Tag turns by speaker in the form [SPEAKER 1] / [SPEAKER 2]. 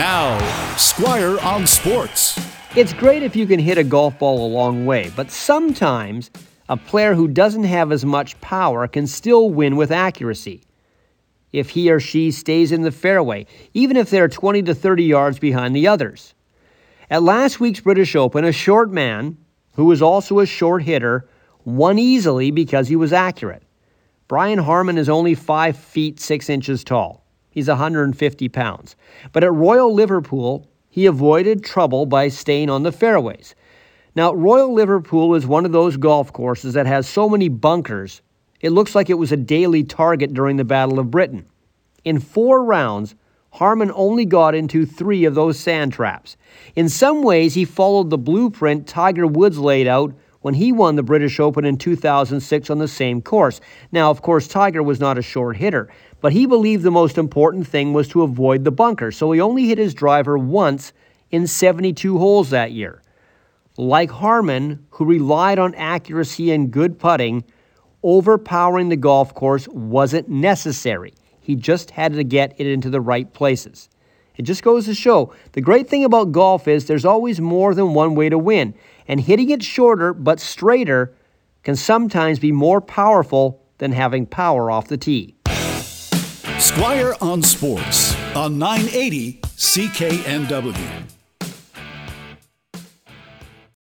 [SPEAKER 1] Now, Squire on Sports.
[SPEAKER 2] It's great if you can hit a golf ball a long way, but sometimes a player who doesn't have as much power can still win with accuracy. If he or she stays in the fairway, even if they're 20 to 30 yards behind the others. At last week's British Open, a short man, who was also a short hitter, won easily because he was accurate. Brian Harman is only 5 feet 6 inches tall. He's 150 pounds. But at Royal Liverpool, he avoided trouble by staying on the fairways. Now, Royal Liverpool is one of those golf courses that has so many bunkers, it looks like it was a daily target during the Battle of Britain. In four rounds, Harman only got into three of those sand traps. In some ways, he followed the blueprint Tiger Woods laid out when he won the British Open in 2006 on the same course. Now, of course, Tiger was not a short hitter, but he believed the most important thing was to avoid the bunker, so he only hit his driver once in 72 holes that year. Like Harman, who relied on accuracy and good putting, overpowering the golf course wasn't necessary. He just had to get it into the right places. It just goes to show the great thing about golf is there's always more than one way to win, and hitting it shorter but straighter can sometimes be more powerful than having power off the tee.
[SPEAKER 1] Squire on Sports on 980 CKNW.